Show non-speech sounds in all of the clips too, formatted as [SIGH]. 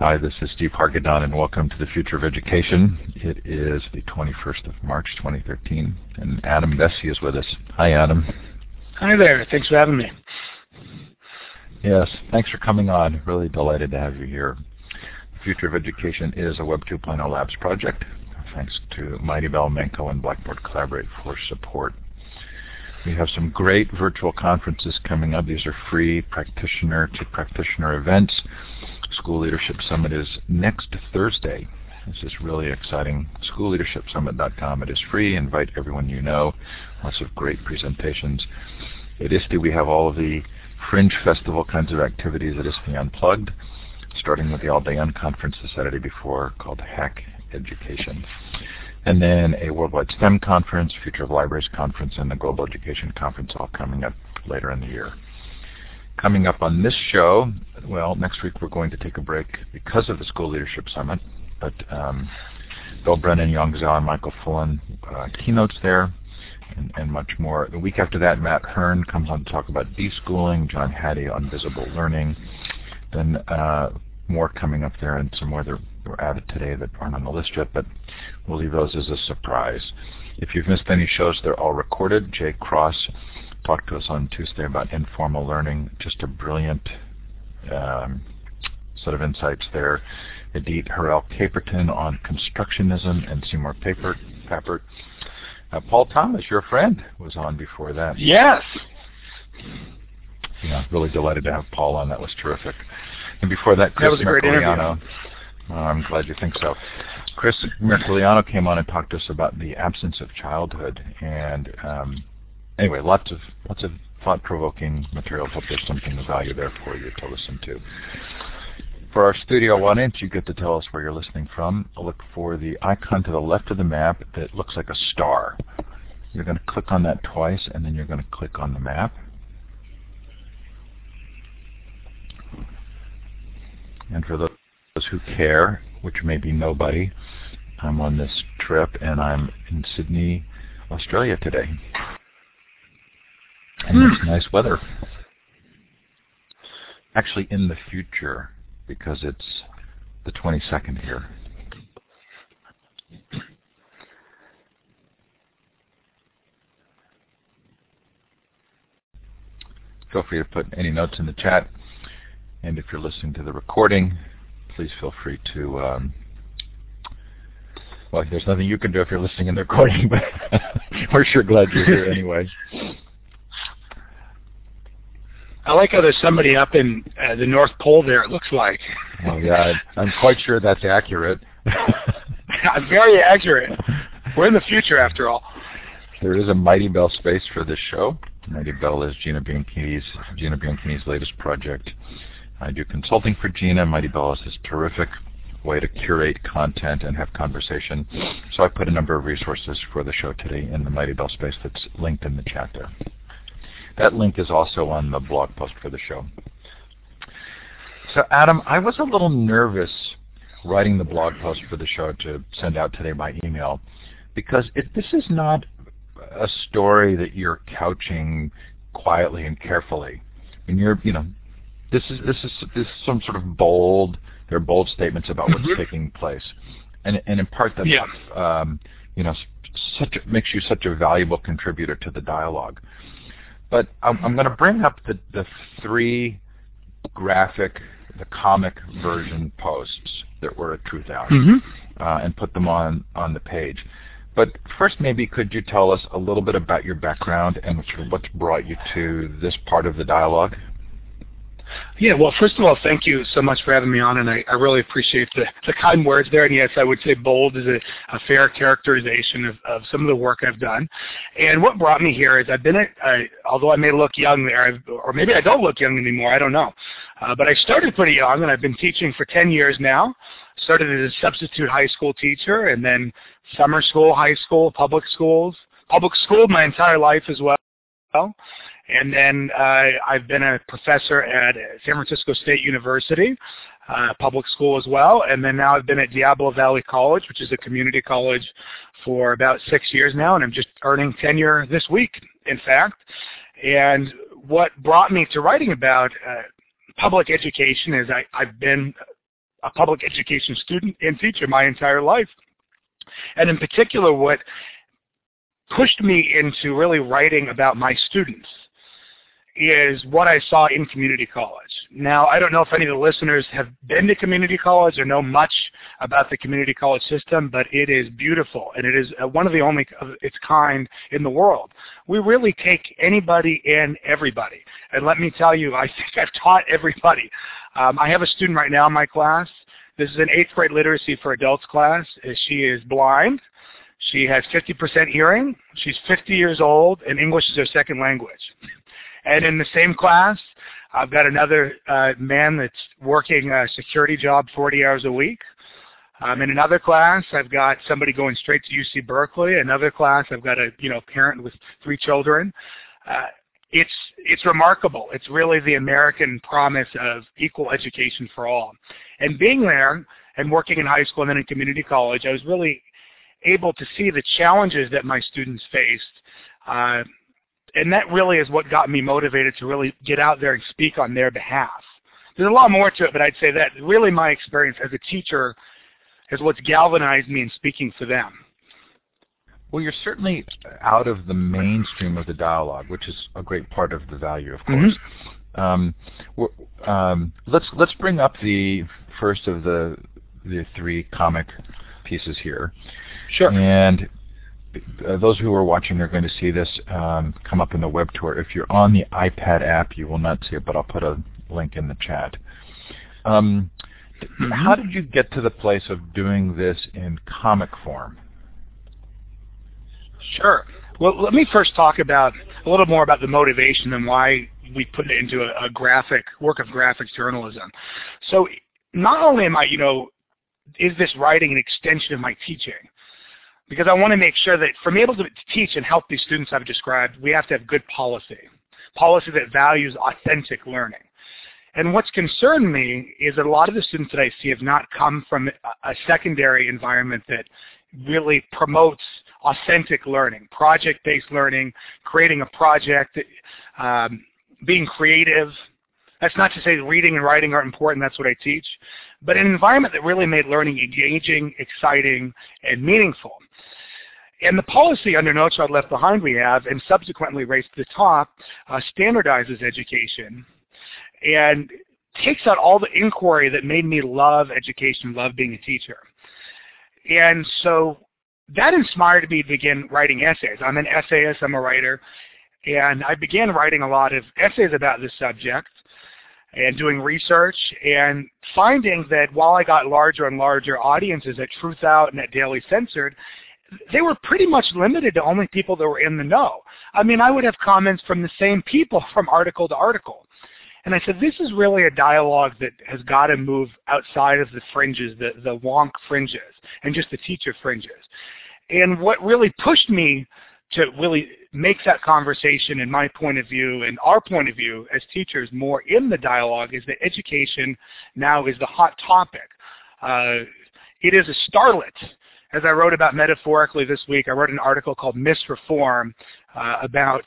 Hi, this is Steve Hargadon, and welcome to the Future of Education. It is the 21st of March, 2013, and Adam Bessie is with us. Hi, Adam. Hi there. Thanks for having me. Yes, thanks for coming on. Really delighted to have you here. The Future of Education is a Web 2.0 Labs project. Thanks to Mighty Bell, Menko, and Blackboard Collaborate for support. We have some great virtual conferences coming up. These are free practitioner to practitioner events. School Leadership Summit is next Thursday. This is really exciting. SchoolLeadershipSummit.com. It is free. Invite everyone you know. Lots of great presentations. At ISTE, we have all of the Fringe Festival kinds of activities at ISTE Unplugged, starting with the All Day Unconference the Saturday before called Hack Education. And then a Worldwide STEM Conference, Future of Libraries Conference, and the Global Education Conference all coming up later in the year. Coming up on this show, well, next week we're going to take a break because of the School Leadership Summit, but um, Bill Brennan, Yong Zhao, and Michael Fullan uh, keynotes there and, and much more. The week after that, Matt Hern comes on to talk about deschooling, John Hattie on visible learning, then uh, more coming up there and some more that were added today that aren't on the list yet, but we'll leave those as a surprise. If you've missed any shows, they're all recorded. Jay Cross talked to us on Tuesday about informal learning, just a brilliant um, set of insights there. Idit Harel Caperton on constructionism and Seymour Papert. Uh, Paul Thomas, your friend, was on before that. Yes. Yeah, really delighted to have Paul on. That was terrific. And before that, Chris that was a great Mercogliano. Oh, I'm glad you think so. Chris Mercogliano came on and talked to us about the absence of childhood, and um, anyway, lots of lots of thought-provoking material. Hope there's something of value there for you to listen to. For our studio audience, you get to tell us where you're listening from. Look for the icon to the left of the map that looks like a star. You're going to click on that twice, and then you're going to click on the map. And for those who care, which may be nobody, I'm on this trip, and I'm in Sydney, Australia today. And Hmm. it's nice weather. Actually, in the future, because it's the 22nd here. Feel free to put any notes in the chat. And if you're listening to the recording, please feel free to. Um, well, there's nothing you can do if you're listening in the recording, [LAUGHS] but we're sure glad you're here anyway. I like how there's somebody up in uh, the North Pole there, it looks like. Oh yeah, I'm quite sure that's accurate. [LAUGHS] Very accurate. We're in the future, after all. There is a Mighty Bell space for this show. Mighty Bell is Gina Bianchini's Gina Bianchini's latest project. I do consulting for Gina. Mighty Bell is this terrific way to curate content and have conversation. So I put a number of resources for the show today in the Mighty Bell space that's linked in the chat there. That link is also on the blog post for the show. So Adam, I was a little nervous writing the blog post for the show to send out today by email because this is not a story that you're couching quietly and carefully. I mean, you're, you know, this is this is this is some sort of bold. There are bold statements about what's Mhm. taking place, and and in part that Yeah. um, you know such a, makes you such a valuable contributor to the dialogue. But I'm, I'm going to bring up the the three graphic, the comic version posts that were at Truthout Mm-hmm. uh, and put them on on the page. But first, maybe could you tell us a little bit about your background and what's brought you to this part of the dialogue? Yeah, well, first of all, thank you so much for having me on, and I, I really appreciate the, the kind words there. And yes, I would say bold is a, a fair characterization of, of some of the work I've done. And what brought me here is I've been, at, I, although I may look young there, I've, or maybe I don't look young anymore, I don't know. Uh, but I started pretty young, and I've been teaching for 10 years now. Started as a substitute high school teacher, and then summer school, high school, public schools, public school my entire life as well. And then uh, I've been a professor at San Francisco State University, uh, public school as well. And then now I've been at Diablo Valley College, which is a community college, for about six years now. And I'm just earning tenure this week, in fact. And what brought me to writing about uh, public education is I, I've been a public education student and teacher my entire life. And in particular, what pushed me into really writing about my students is what I saw in community college. Now, I don't know if any of the listeners have been to community college or know much about the community college system, but it is beautiful, and it is uh, one of the only of its kind in the world. We really take anybody and everybody. And let me tell you, I [LAUGHS] think I've taught everybody. Um, I have a student right now in my class. This is an eighth grade literacy for adults class. She is blind. She has 50% hearing. She's 50 years old, and English is her second language. [LAUGHS] And in the same class, I've got another uh, man that's working a security job 40 hours a week. Um, in another class, I've got somebody going straight to UC Berkeley. Another class, I've got a you know parent with three children. Uh, it's it's remarkable. It's really the American promise of equal education for all. And being there and working in high school and then in community college, I was really able to see the challenges that my students faced. Uh, and that really is what got me motivated to really get out there and speak on their behalf. There's a lot more to it, but I'd say that really my experience as a teacher is what's galvanized me in speaking for them. Well, you're certainly out of the mainstream of the dialogue, which is a great part of the value, of course. Mm-hmm. Um, um, let's let's bring up the first of the the three comic pieces here. Sure. And uh, those who are watching are going to see this um, come up in the web tour. If you're on the iPad app, you will not see it, but I'll put a link in the chat. Um, mm-hmm. How did you get to the place of doing this in comic form? Sure. Well, let me first talk about a little more about the motivation and why we put it into a, a graphic work of graphics journalism. So, not only am I, you know, is this writing an extension of my teaching? Because I want to make sure that for me able to teach and help these students I've described, we have to have good policy, policy that values authentic learning. And what's concerned me is that a lot of the students that I see have not come from a secondary environment that really promotes authentic learning, project-based learning, creating a project, um, being creative. That's not to say reading and writing aren't important, that's what I teach, but an environment that really made learning engaging, exciting, and meaningful. And the policy under No Child Left Behind we have, and subsequently Race to the Top, uh, standardizes education and takes out all the inquiry that made me love education, love being a teacher. And so that inspired me to begin writing essays. I'm an essayist, I'm a writer, and I began writing a lot of essays about this subject and doing research and finding that while I got larger and larger audiences at Truthout and at Daily Censored, they were pretty much limited to only people that were in the know. I mean, I would have comments from the same people [LAUGHS] from article to article. And I said, this is really a dialogue that has got to move outside of the fringes, the, the wonk fringes, and just the teacher fringes. And what really pushed me to really make that conversation in my point of view and our point of view as teachers more in the dialogue is that education now is the hot topic. Uh, it is a starlet as I wrote about metaphorically this week, I wrote an article called Misreform uh, about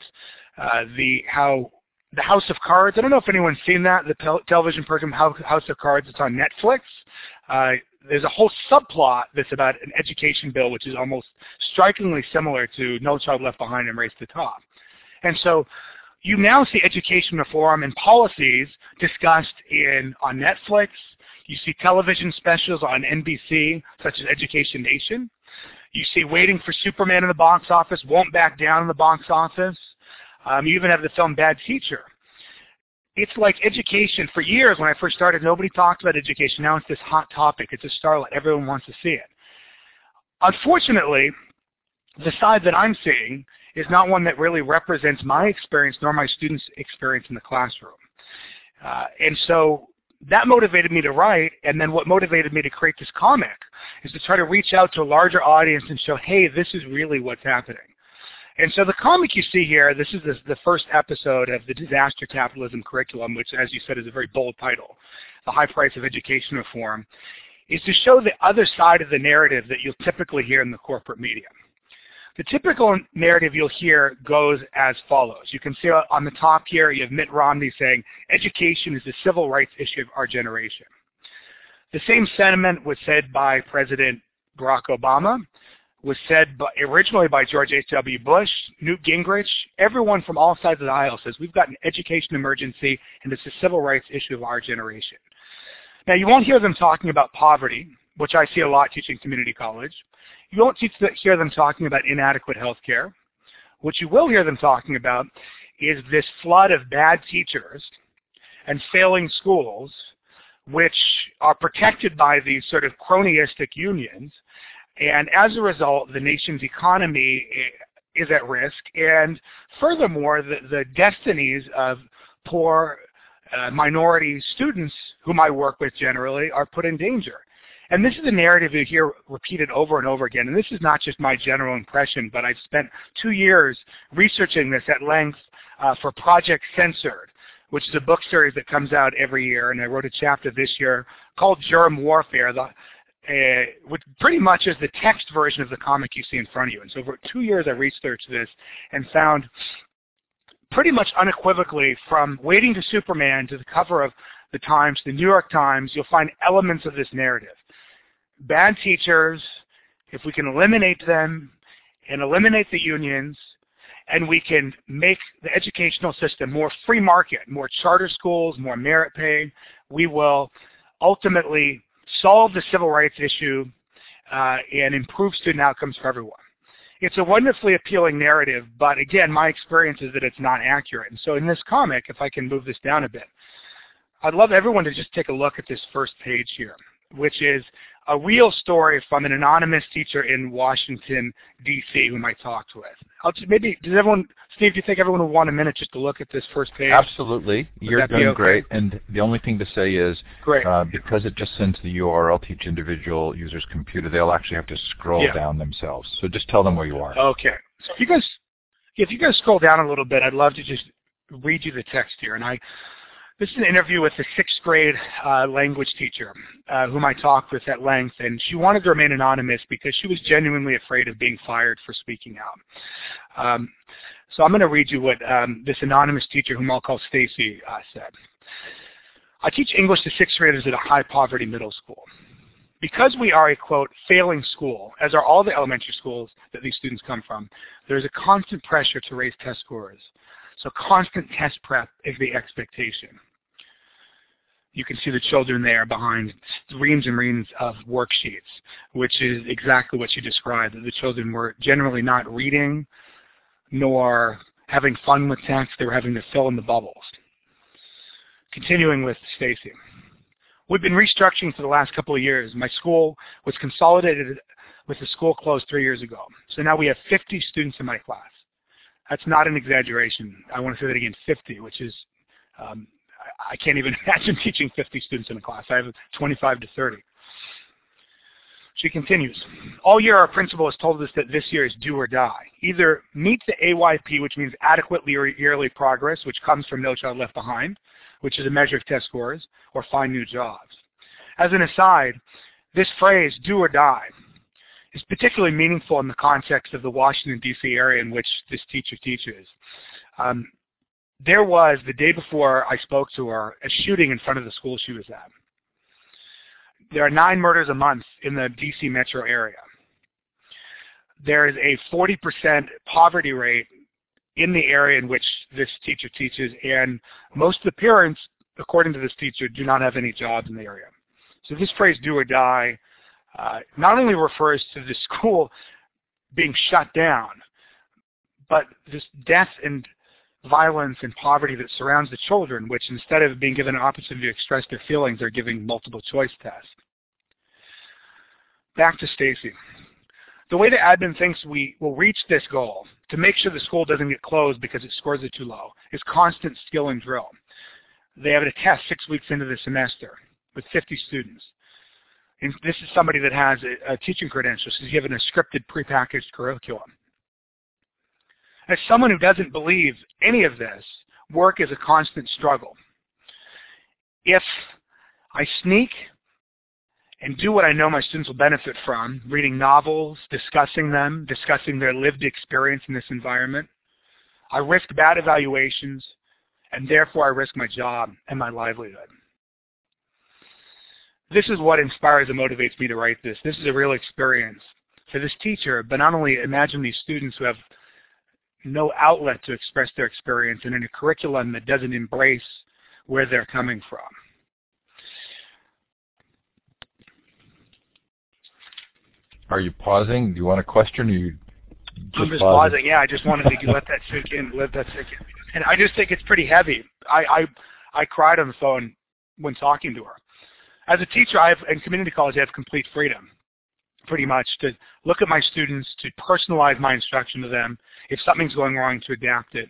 uh, the how the House of Cards. I don't know if anyone's seen that, the television program House of Cards. It's on Netflix. Uh, there's a whole subplot that's about an education bill, which is almost strikingly similar to No Child Left Behind and Race to the Top. And so you now see education reform and policies discussed in on Netflix, you see television specials on NBC, such as Education Nation. You see Waiting for Superman in the box office, Won't Back Down in the box office. Um, you even have the film Bad Teacher. It's like education. For years, when I first started, nobody talked about education. Now it's this hot topic. It's a starlet. Everyone wants to see it. Unfortunately, the side that I'm seeing is not one that really represents my experience nor my students' experience in the classroom. Uh, and so that motivated me to write, and then what motivated me to create this comic is to try to reach out to a larger audience and show, hey, this is really what's happening. And so the comic you see here, this is the, the first episode of the Disaster Capitalism Curriculum, which, as you said, is a very bold title, The High Price of Education Reform, is to show the other side of the narrative that you'll typically hear in the corporate media. The typical narrative you'll hear goes as follows. You can see on the top here, you have Mitt Romney saying, education is the civil rights issue of our generation. The same sentiment was said by President Barack Obama, was said by, originally by George H.W. Bush, Newt Gingrich. Everyone from all sides of the aisle says we've got an education emergency and it's a civil rights issue of our generation. Now, you won't hear them talking about poverty, which I see a lot teaching community college. You won't hear them talking about inadequate health care. What you will hear them talking about is this flood of bad teachers and failing schools which are protected by these sort of cronyistic unions. And as a result, the nation's economy is at risk. And furthermore, the, the destinies of poor uh, minority students whom I work with generally are put in danger. And this is a narrative you hear repeated over and over again. And this is not just my general impression, but I've spent two years researching this at length uh, for Project Censored, which is a book series that comes out every year. And I wrote a chapter this year called Germ Warfare, the, uh, which pretty much is the text version of the comic you see in front of you. And so for two years I researched this and found pretty much unequivocally from Waiting to Superman to the cover of the Times, the New York Times, you'll find elements of this narrative. Bad teachers, if we can eliminate them and eliminate the unions, and we can make the educational system more free market, more charter schools, more merit pay, we will ultimately solve the civil rights issue uh, and improve student outcomes for everyone. It's a wonderfully appealing narrative, but again, my experience is that it's not accurate. And so in this comic, if I can move this down a bit, I'd love everyone to just take a look at this first page here, which is a real story from an anonymous teacher in Washington, D.C., whom I talked with. I'll just, maybe, does everyone, Steve, do you think everyone would want a minute just to look at this first page? Absolutely. Would You're doing okay? great. And the only thing to say is, great. Uh, because it just sends the URL to each individual user's computer, they'll actually have to scroll yeah. down themselves. So just tell them where you are. Okay. So if you guys, if you guys scroll down a little bit, I'd love to just read you the text here. And I, this is an interview with a sixth grade uh, language teacher uh, whom I talked with at length, and she wanted to remain anonymous because she was genuinely afraid of being fired for speaking out. Um, so I'm going to read you what um, this anonymous teacher, whom I'll call Stacy, uh, said. I teach English to sixth graders at a high poverty middle school. Because we are a, quote, failing school, as are all the elementary schools that these students come from, there is a constant pressure to raise test scores. So constant test prep is the expectation. You can see the children there behind reams and reams of worksheets, which is exactly what you described, that the children were generally not reading nor having fun with text. They were having to fill in the bubbles. Continuing with Stacy. We've been restructuring for the last couple of years. My school was consolidated with the school closed three years ago. So now we have 50 students in my class. That's not an exaggeration. I want to say that again, 50, which is, um, I can't even [LAUGHS] imagine teaching 50 students in a class. I have 25 to 30. She continues, all year our principal has told us that this year is do or die. Either meet the AYP, which means adequate yearly progress, which comes from No Child Left Behind, which is a measure of test scores, or find new jobs. As an aside, this phrase, do or die, is particularly meaningful in the context of the Washington, D.C. area in which this teacher teaches. Um, there was, the day before I spoke to her, a shooting in front of the school she was at. There are nine murders a month in the D.C. metro area. There is a 40% poverty rate in the area in which this teacher teaches, and most of the parents, according to this teacher, do not have any jobs in the area. So this phrase, do or die, Uh, not only refers to the [LAUGHS] school being shut down, but this death and violence and poverty that surrounds the children, which instead of being given an opportunity to express their feelings, they're giving multiple choice tests. Back to Stacy. The way the admin thinks we will reach this goal, to make sure the school doesn't get closed because its scores are too low, is constant skill and drill. They have a test six weeks into the semester with 50 students. And this is somebody that has a, a teaching credential. She's given a scripted prepackaged curriculum. As someone who doesn't believe any of this, work is a constant struggle. If I sneak and do what I know my students will benefit from, reading novels, discussing them, discussing their lived experience in this environment, I risk bad evaluations, and therefore I risk my job and my livelihood. This is what inspires and motivates me to write this. This is a real experience for this teacher, but not only imagine these students who have no outlet to express their experience and in a curriculum that doesn't embrace where they're coming from. Are you pausing? Do you want a question? Or you just I'm just pausing? pausing. Yeah, I just wanted to let that sink in. Let that sink in. And I just think it's pretty heavy. I I, I cried on the phone when talking to her. As a teacher, I have in community college, I have complete freedom pretty much to look at my students, to personalize my instruction to them, if something's going wrong, to adapt it.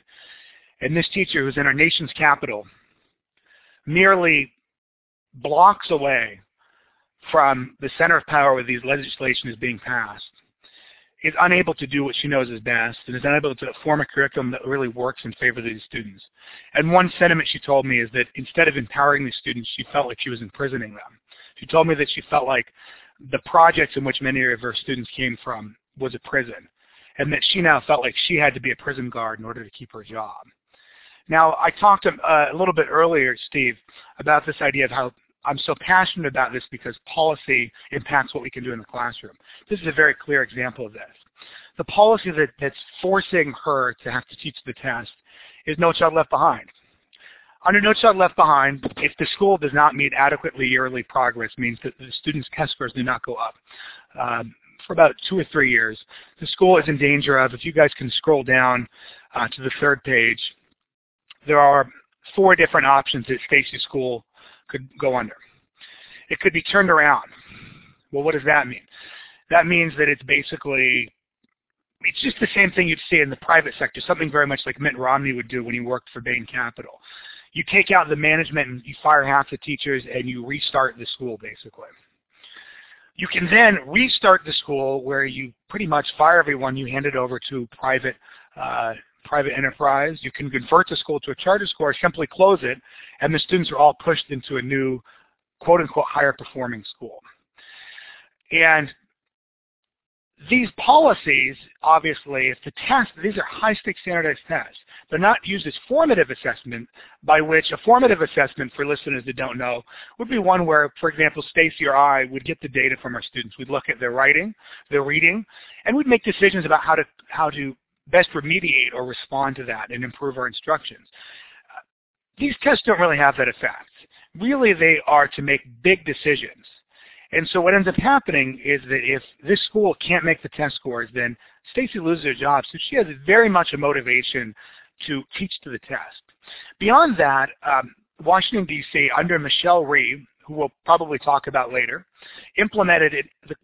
And this teacher who's in our nation's capital, merely blocks away from the center of power where these legislation is being passed, is unable to do what she knows is best and is unable to form a curriculum that really works in favor of these students. And one sentiment she told me is that instead of empowering these students, she felt like she was imprisoning them. She told me that she felt like the projects in which many of her students came from was a prison, and that she now felt like she had to be a prison guard in order to keep her job. Now, I talked uh, a little bit earlier, Steve, about this idea of how I'm so passionate about this because policy impacts what we can do in the classroom. This is a very clear example of this. The policy that, that's forcing her to have to teach the test is No Child Left Behind. Under No Child Left Behind, if the school does not meet adequately yearly progress, means that the students' test scores do not go up. Um, for about two or three years, the school is in danger of, if you guys can scroll down uh, to the third page, there are four different options that Stacy School could go under. It could be turned around. Well, what does that mean? That means that it's basically it's just the same thing you'd see in the private sector, something very much like Mitt Romney would do when he worked for Bain Capital you take out the management and you fire half the teachers and you restart the school basically. You can then restart the school where you pretty much fire everyone, you hand it over to private uh, private enterprise. You can convert the school to a charter school or simply close it, and the students are all pushed into a new quote-unquote higher performing school. And these policies, obviously, if the test, these are high-stakes standardized tests. They're not used as formative assessment, by which a formative assessment, for listeners that don't know, would be one where, for example, Stacy or I would get the data from our students. We'd look at their writing, their reading, and we'd make decisions about how to, how to best remediate or respond to that and improve our instructions. these tests don't really have that effect. Really, they are to make big decisions and so what ends up happening is that if this school can't make the test scores, then Stacy loses her job. So she has very much a motivation to teach to the test. Beyond that, um, Washington, D.C., under Michelle Rhee, who we'll probably talk about later, implemented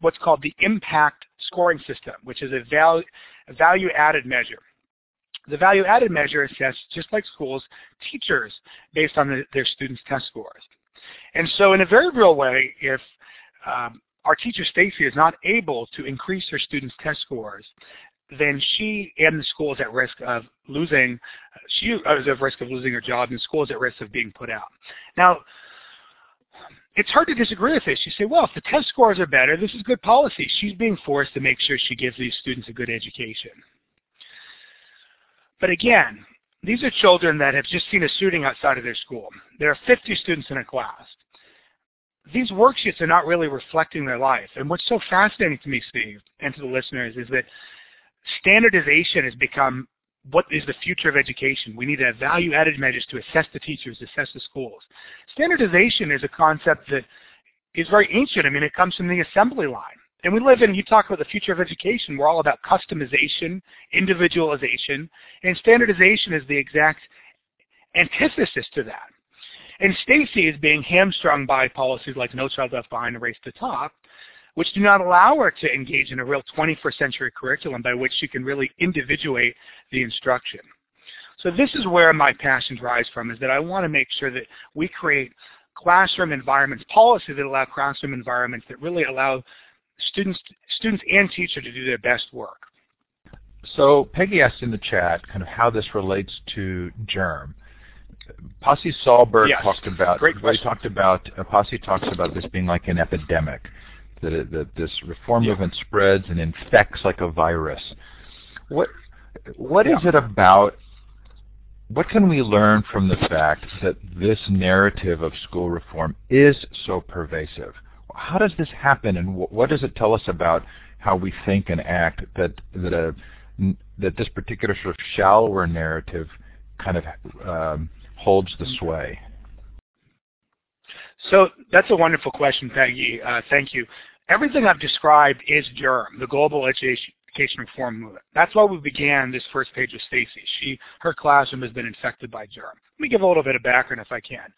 what's called the impact scoring system, which is a value, a value added measure. The value added measure assesses, just like schools, teachers based on the, their students' test scores. And so in a very real way, if um, our teacher Stacy is not able to increase her students' test scores, then she and the school is at risk of losing. She is at risk of losing her job, and the school is at risk of being put out. Now, it's hard to disagree with this. You say, well, if the test scores are better, this is good policy. She's being forced to make sure she gives these students a good education. But again, these are children that have just seen a shooting outside of their school. There are 50 students in a class these worksheets are not really reflecting their life. And what's so fascinating to me, Steve, and to the listeners, is that standardization has become what is the future of education. We need to have value-added measures to assess the teachers, assess the schools. Standardization is a concept that is very ancient. I mean, it comes from the assembly line. And we live in, you talk about the future of education, we're all about customization, individualization, and standardization is the exact antithesis to that. And Stacy is being hamstrung by policies like No Child Left Behind and Race to the Top, which do not allow her to engage in a real 21st century curriculum by which she can really individuate the instruction. So this is where my passions rise from, is that I want to make sure that we create classroom environments, policy that allow classroom environments that really allow students, students and teachers to do their best work. So Peggy asked in the chat kind of how this relates to GERM. Pasi Sahlberg yes. talked about. Great question. talked about. Uh, Pasi talks about this being like an epidemic, that, that this reform yeah. movement spreads and infects like a virus. What what yeah. is it about? What can we learn from the fact that this narrative of school reform is so pervasive? how does this happen, and what does it tell us about how we think and act that that a that this particular sort of shallower narrative kind of um, holds the sway? So that's a wonderful question, Peggy. Uh, thank you. Everything I've described is GERM, the Global Education, Reform Movement. That's why we began this first page with Stacy. She, her classroom has been infected by GERM. Let me give a little bit of background if I can.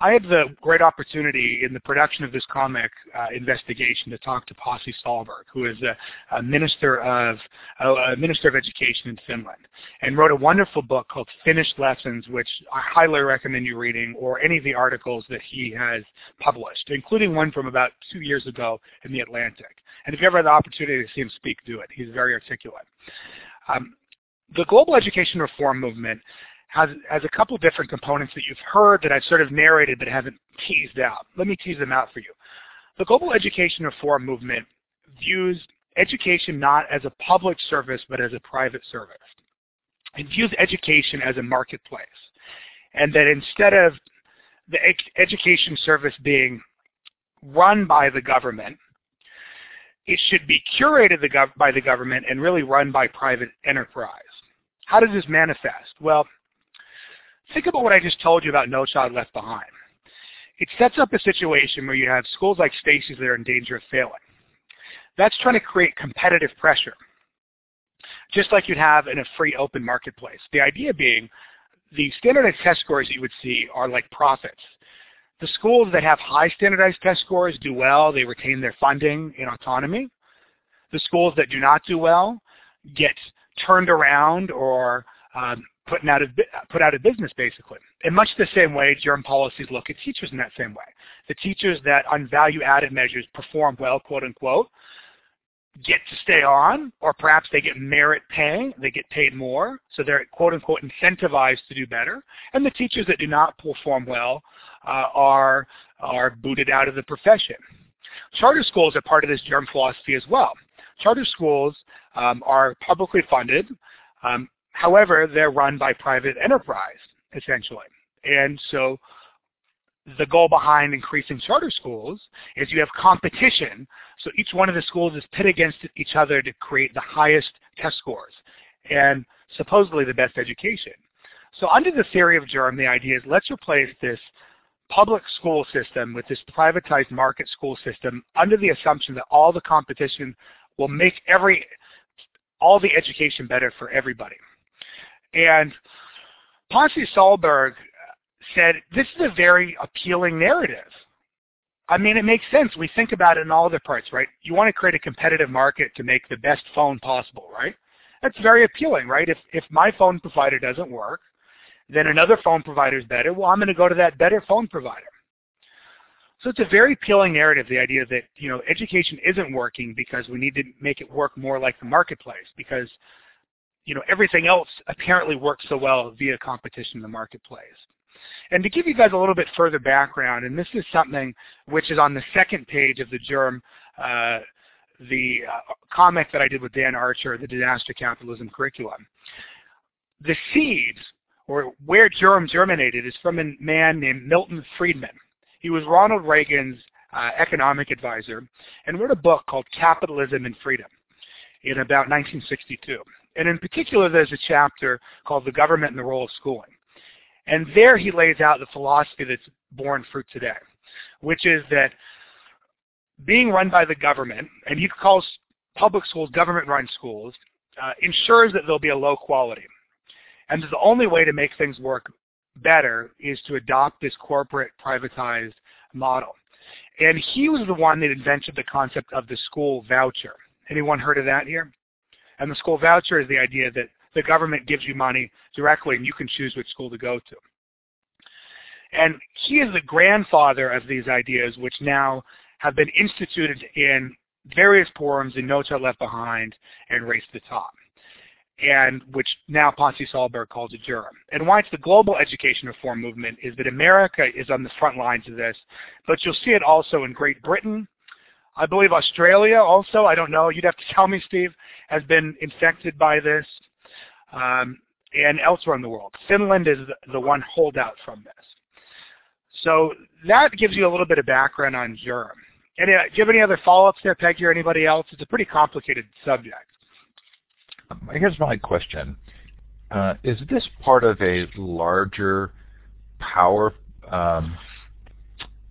I had the great opportunity in the production of this comic uh, investigation to talk to Pasi Sahlberg, who is a, a minister of a, a, minister of education in Finland, and wrote a wonderful book called Finnish Lessons, which I highly recommend you reading, or any of the articles that he has published, including one from about two years ago in the Atlantic. And if you ever had the opportunity to see him speak, do it. He's very articulate. Um, the global education reform movement has, has a couple different components that you've heard that I've sort of narrated but haven't teased out. Let me tease them out for you. The global education reform movement views education not as a public service but as a private service. It views education as a marketplace. And that instead of the education service being run by the government, it should be curated by the government and really run by private enterprise. How does this manifest? Well, Think about what I just told you about No Child Left Behind. It sets up a situation where you have schools like Stacy's that are in danger of failing. That's trying to create competitive pressure, just like you'd have in a free open marketplace. The idea being the standardized test scores that you would see are like profits. The schools that have high standardized test scores do well. They retain their funding and autonomy. The schools that do not do well get turned around or um, putting out of put out of business basically. In much the same way, GERM policies look at teachers in that same way. The teachers that on value added measures perform well, quote unquote, get to stay on, or perhaps they get merit pay, they get paid more, so they're quote unquote incentivized to do better. And the teachers that do not perform well uh, are are booted out of the profession. Charter schools are part of this GERM philosophy as well. Charter schools um, are publicly funded. Um, However, they're run by private enterprise, essentially. And so the goal behind increasing charter schools is you have competition. So each one of the schools is pit against each other to create the highest test scores and supposedly the best education. So under the theory of GERM, the idea is let's replace this public school system with this privatized market school system under the assumption that all the competition will make every all the education better for everybody. And Pasi Sahlberg said, this is a very appealing narrative. I mean, it makes sense. We think about it in all other parts, right? You want to create a competitive market to make the best phone possible, right? That's very appealing, right? If, if my phone provider doesn't work, then another phone provider is better. Well, I'm going to go to that better phone provider. So it's a very appealing narrative, the idea that, you know, education isn't working because we need to make it work more like the marketplace because you know, everything else apparently works so well via competition in the marketplace. And to give you guys a little bit further background, and this is something which is on the second page of the GERM, uh, the uh, comic that I did with Dan Archer, the Disaster Capitalism Curriculum. The seeds, or where GERM germinated, is from a man named Milton Friedman. He was Ronald Reagan's uh, economic advisor and wrote a book called Capitalism and Freedom in about 1962. And in particular, there's a chapter called The Government and the Role of Schooling. And there he lays out the philosophy that's borne fruit today, which is that being run by the government, and he calls public schools government-run schools, uh, ensures that there'll be a low quality. And the only way to make things work better is to adopt this corporate privatized model. And he was the one that invented the concept of the school voucher. Anyone heard of that here? And the school voucher is the idea that the government gives you money directly and you can choose which school to go to. And he is the grandfather of these ideas which now have been instituted in various forums in No Child Left Behind and Race to the Top, and which now Pasi Sahlberg calls a GERM. And why it's the global education reform movement is that America is on the front lines of this, but you'll see it also in Great Britain, I believe Australia also, I don't know, you'd have to tell me, Steve, has been infected by this, um, and elsewhere in the world. Finland is the, one holdout from this. So that gives you a little bit of background on GERM. any, do you have any other follow-ups there, Peggy, or anybody else? It's a pretty complicated subject. Um, here's my question. Uh, is this part of a larger power um,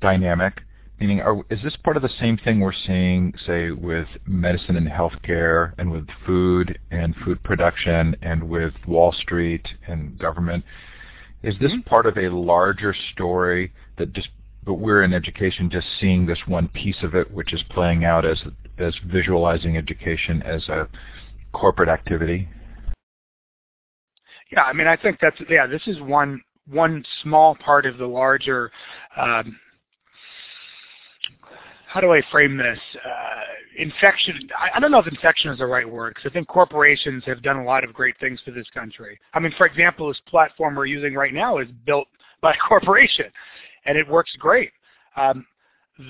dynamic? Meaning, are, is this part of the same thing we're seeing, say, with medicine and healthcare, and with food and food production, and with Wall Street and government? Is this mm-hmm. part of a larger story that just, but we're in education just seeing this one piece of it, which is playing out as as visualizing education as a corporate activity? Yeah, I mean, I think that's yeah. This is one one small part of the larger. Um, how do I frame this? Uh, infection. I, I, don't know if infection is the right word because I think corporations have done a lot of great things for this country. I mean, for example, this platform we're using right now is built [LAUGHS] by a corporation, and it works great. Um,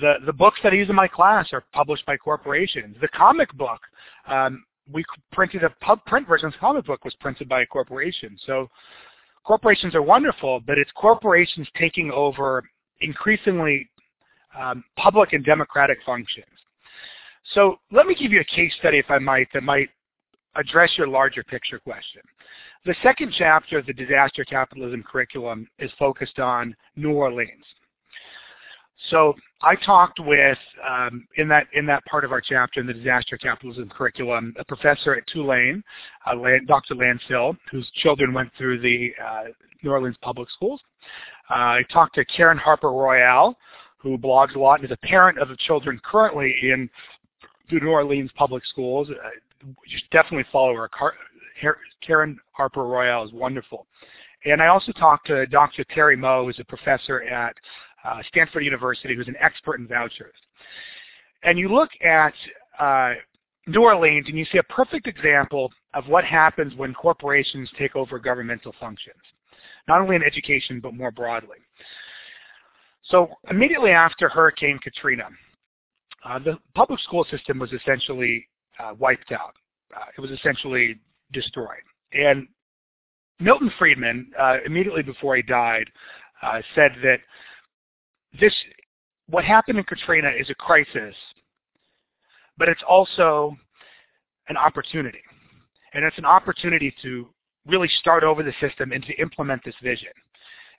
the the books that I use in my class are published by corporations. The comic book um, we printed a pub print version of the comic book was printed by a corporation. So corporations are wonderful, but it's corporations taking over increasingly um, public and democratic functions. So let me give you a case study, if I might, that might address your larger picture question. The second chapter of the disaster capitalism curriculum is focused on New Orleans. So I talked with um, in that in that part of our chapter in the disaster capitalism curriculum, a professor at Tulane, uh, Dr. Lance Hill, whose children went through the uh, New Orleans public schools. Uh, I talked to Karen Harper Royal, who blogs a lot and is a parent of the children currently in the New Orleans public schools. Uh, you should definitely follow her. Karen Harper Royal is wonderful. And I also talked to Dr. Terry Moe, who's a professor at uh, Stanford University, who's an expert in vouchers. And you look at uh, New Orleans and you see a perfect example of what happens when corporations take over governmental functions, not only in education but more broadly. So immediately after Hurricane Katrina, uh, the public school system was essentially uh, wiped out. Uh, it was essentially destroyed. And Milton Friedman, uh, immediately before he died, uh, said that this what happened in Katrina is a crisis, but it's also an opportunity. And it's an opportunity to really start over the system and to implement this vision.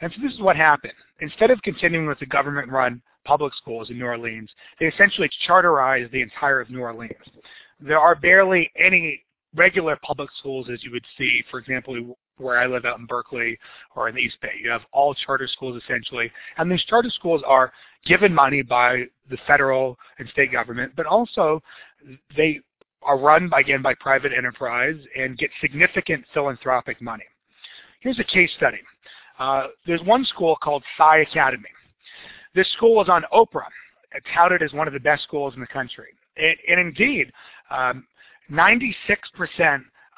And so this is what happened. Instead of continuing with the government-run public schools in New Orleans, they essentially charterized the entire of New Orleans. There are barely any regular public schools as you would see, for example, where I live out in Berkeley or in the East Bay. You have all charter schools essentially, and these charter schools are given money by the federal and state government, but also they are run by, again by private enterprise and get significant philanthropic money. Here's a case study. Uh, there's one school called Sci Academy. This school was on Oprah, touted as one of the best schools in the country. And, and indeed, um, 96%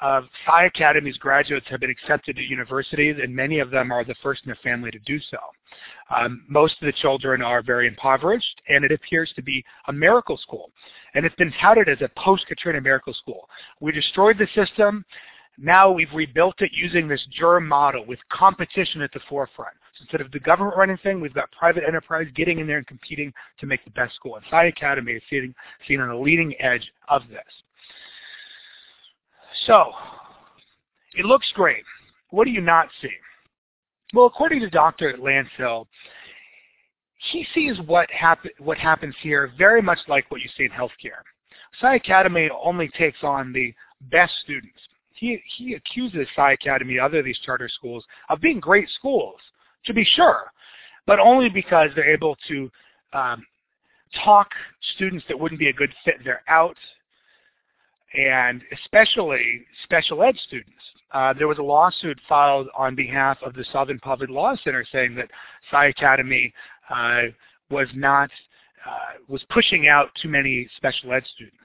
of Sci Academy's graduates have been accepted to universities, and many of them are the first in their family to do so. Um, most of the children are very impoverished, and it appears to be a miracle school. And it's been touted as a post-Katrina miracle school. We destroyed the system. Now we've rebuilt it using this germ model with competition at the forefront. So instead of the government running thing, we've got private enterprise getting in there and competing to make the best school. And Sci Academy is seen, seen on the leading edge of this. So, it looks great. What do you not see? Well, according to Dr. Lance Hill, he sees what, what happens here very much like what you see in healthcare. Sci Academy only takes on the best students. He, he accuses Sci Academy, other of these charter schools, of being great schools, to be sure, but only because they're able to um, talk students that wouldn't be a good fit there out and especially special ed students. Uh, there was a lawsuit filed on behalf of the Southern Public Law Center saying that Sci Academy uh, was not uh, was pushing out too many special ed students.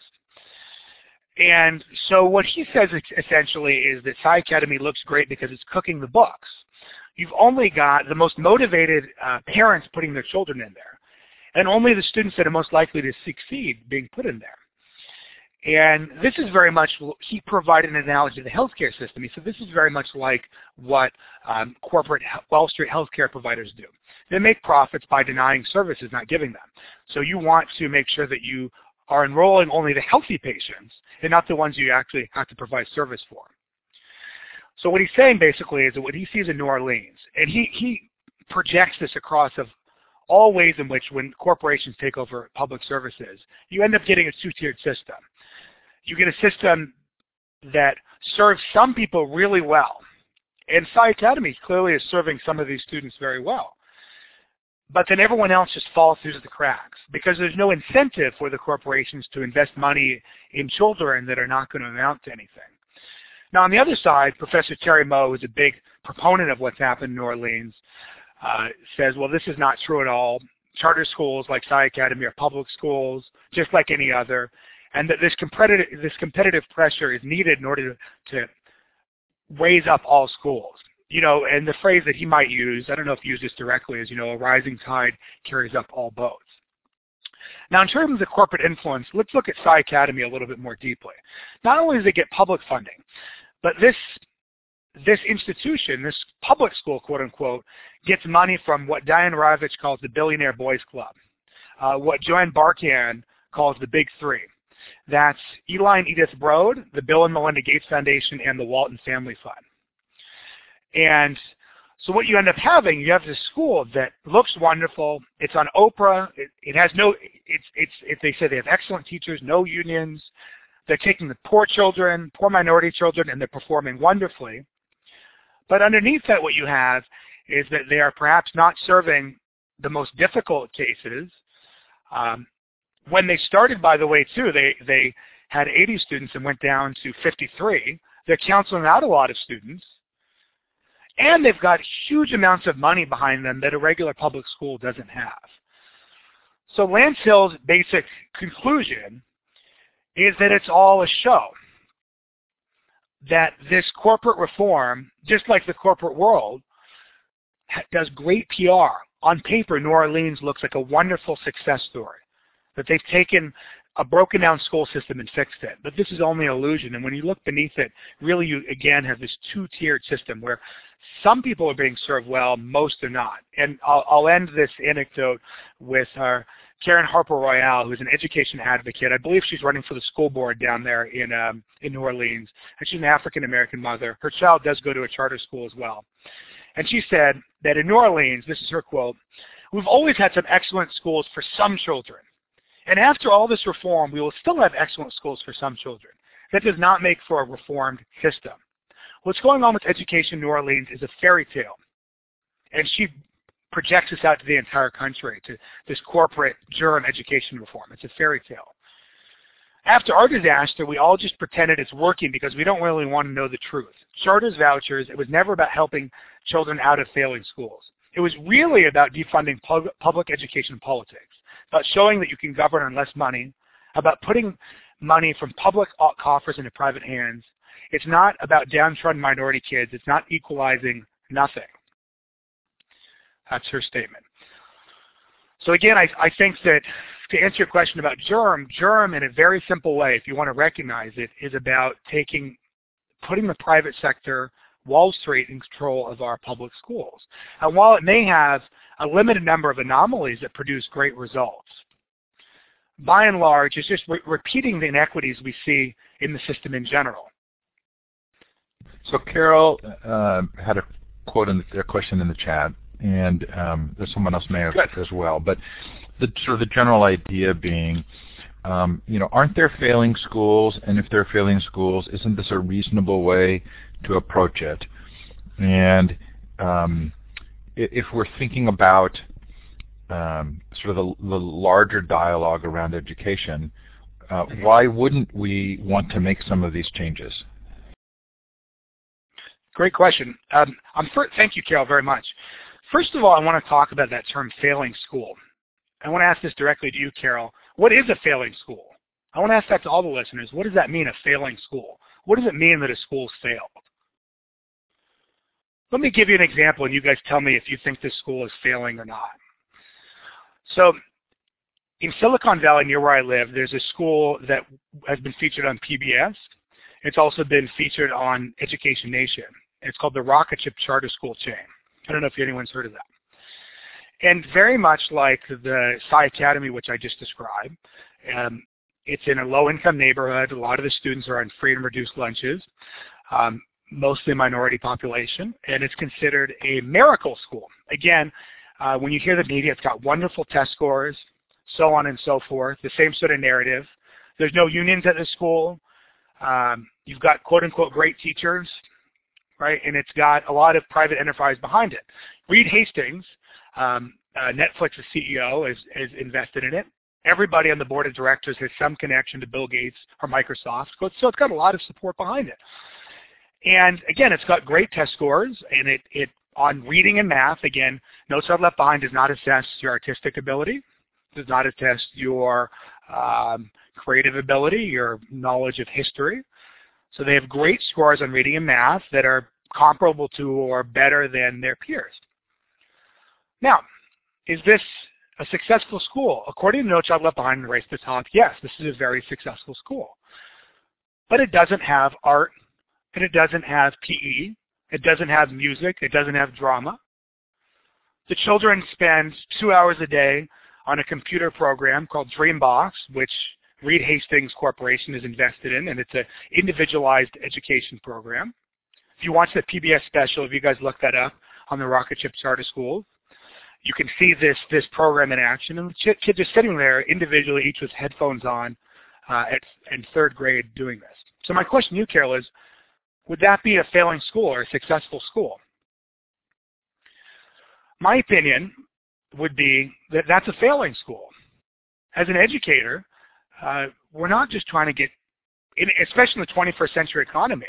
And so what he says essentially is that Sci Academy looks great because it's cooking the books. You've only got the most motivated uh, parents putting their children in there, and only the students that are most likely to succeed being put in there. And this is very much, he provided an analogy to the healthcare system. He said this is very much like what um, corporate Wall Street healthcare providers do. They make profits by denying services, not giving them. So you want to make sure that you are enrolling only the healthy patients and not the ones you actually have to provide service for. So what he's saying basically is that what he sees in New Orleans, and he, he projects this across of all ways in which when corporations take over public services, you end up getting a two-tiered system. You get a system that serves some people really well. And Sci Academy clearly is serving some of these students very well. But then everyone else just falls through the cracks because there's no incentive for the corporations to invest money in children that are not going to amount to anything. Now, on the other side, Professor Terry Moe, is a big proponent of what's happened in New Orleans, uh, says, well, this is not true at all. Charter schools like Sci Academy are public schools, just like any other, and that this competitive, this competitive pressure is needed in order to, to raise up all schools. You know, and the phrase that he might use, I don't know if he used this directly, is, you know, a rising tide carries up all boats. Now, in terms of corporate influence, let's look at Sci Academy a little bit more deeply. Not only does it get public funding, but this this institution, this public school, quote unquote, gets money from what Diane Ravitch calls the Billionaire Boys Club, uh, what Joanne Barkan calls the Big Three. That's Eli and Edith Broad, the Bill and Melinda Gates Foundation, and the Walton Family Fund. And so what you end up having, you have this school that looks wonderful. It's on Oprah. It, it has no, it's, it's, it, they say they have excellent teachers, no unions. They're taking the poor children, poor minority children, and they're performing wonderfully. But underneath that, what you have is that they are perhaps not serving the most difficult cases. Um, when they started, by the way, too, they, they had 80 students and went down to 53. They're counseling out a lot of students. And they've got huge amounts of money behind them that a regular public school doesn't have. So Lance Hill's basic conclusion is that it's all a show that this corporate reform, just like the corporate world, does great PR. On paper, New Orleans looks like a wonderful success story. That they've taken a broken down school system and fixed it. But this is only an illusion. And when you look beneath it, really you again have this two-tiered system where some people are being served well, most are not. And I'll, I'll end this anecdote with our Karen Harper Royal, who's an education advocate. I believe she's running for the school board down there in um, in New Orleans. And she's an African American mother. Her child does go to a charter school as well. And she said that in New Orleans, this is her quote, we've always had some excellent schools for some children. And after all this reform, we will still have excellent schools for some children. That does not make for a reformed system. What's going on with education in New Orleans is a fairy tale. And she projects this out to the entire country, to this corporate germ education reform. It's a fairy tale. After our disaster, we all just pretended it's working because we don't really want to know the truth. Charters, vouchers, it was never about helping children out of failing schools. It was really about defunding pub- public education politics, about showing that you can govern on less money, about putting money from public coffers into private hands. It's not about downtrodden minority kids. It's not equalizing nothing. That's her statement. So again, I, I think that to answer your question about germ, germ in a very simple way, if you want to recognize it, is about taking, putting the private sector, Wall Street in control of our public schools. And while it may have a limited number of anomalies that produce great results, by and large, it's just re- repeating the inequities we see in the system in general. So Carol uh, had a quote in the, a question in the chat and um, there's someone else may have Good. as well. But the sort of the general idea being, um, you know, aren't there failing schools? And if there are failing schools, isn't this a reasonable way to approach it? And um, if we're thinking about um, sort of the, the, larger dialogue around education, uh, why wouldn't we want to make some of these changes? Great question. Um, for, thank you, Carol, very much. First of all, I want to talk about that term failing school. I want to ask this directly to you, Carol. What is a failing school? I want to ask that to all the listeners. What does that mean, a failing school? What does it mean that a school's failed? Let me give you an example, and you guys tell me if you think this school is failing or not. So in Silicon Valley, near where I live, there's a school that has been featured on PBS. It's also been featured on Education Nation. It's called the Rocketship Charter School Chain. I don't know if anyone's heard of that. And very much like the Sci Academy, which I just described, um, it's in a low-income neighborhood. A lot of the students are on free and reduced lunches, um, mostly minority population, and it's considered a miracle school. Again, uh, when you hear the media, it's got wonderful test scores, so on and so forth, the same sort of narrative. There's no unions at the school. Um, you've got quote-unquote great teachers, right? And it's got a lot of private enterprise behind it. Reed Hastings, um, uh, Netflix's CEO, is, is invested in it. Everybody on the board of directors has some connection to Bill Gates or Microsoft, so it's got a lot of support behind it. And again, it's got great test scores, and it, it on reading and math, again, No Child Left Behind does not assess your artistic ability, does not assess your um, creative ability, your knowledge of history. So they have great scores on reading and math that are comparable to or better than their peers. Now, is this a successful school? According to No Child Left Behind and Race to Top, yes, this is a very successful school. But it doesn't have art, and it doesn't have PE, it doesn't have music, it doesn't have drama. The children spend two hours a day on a computer program called Dreambox, which Reed Hastings Corporation is invested in, and it's an individualized education program. If you watch the PBS special, if you guys look that up on the Rocketship Charter School, you can see this this program in action, and the kids are sitting there individually, each with headphones on, uh, at in third grade doing this. So my question to you, Carol, is would that be a failing school or a successful school? My opinion would be that that's a failing school. As an educator, uh, we're not just trying to get, especially in the 21st century economy,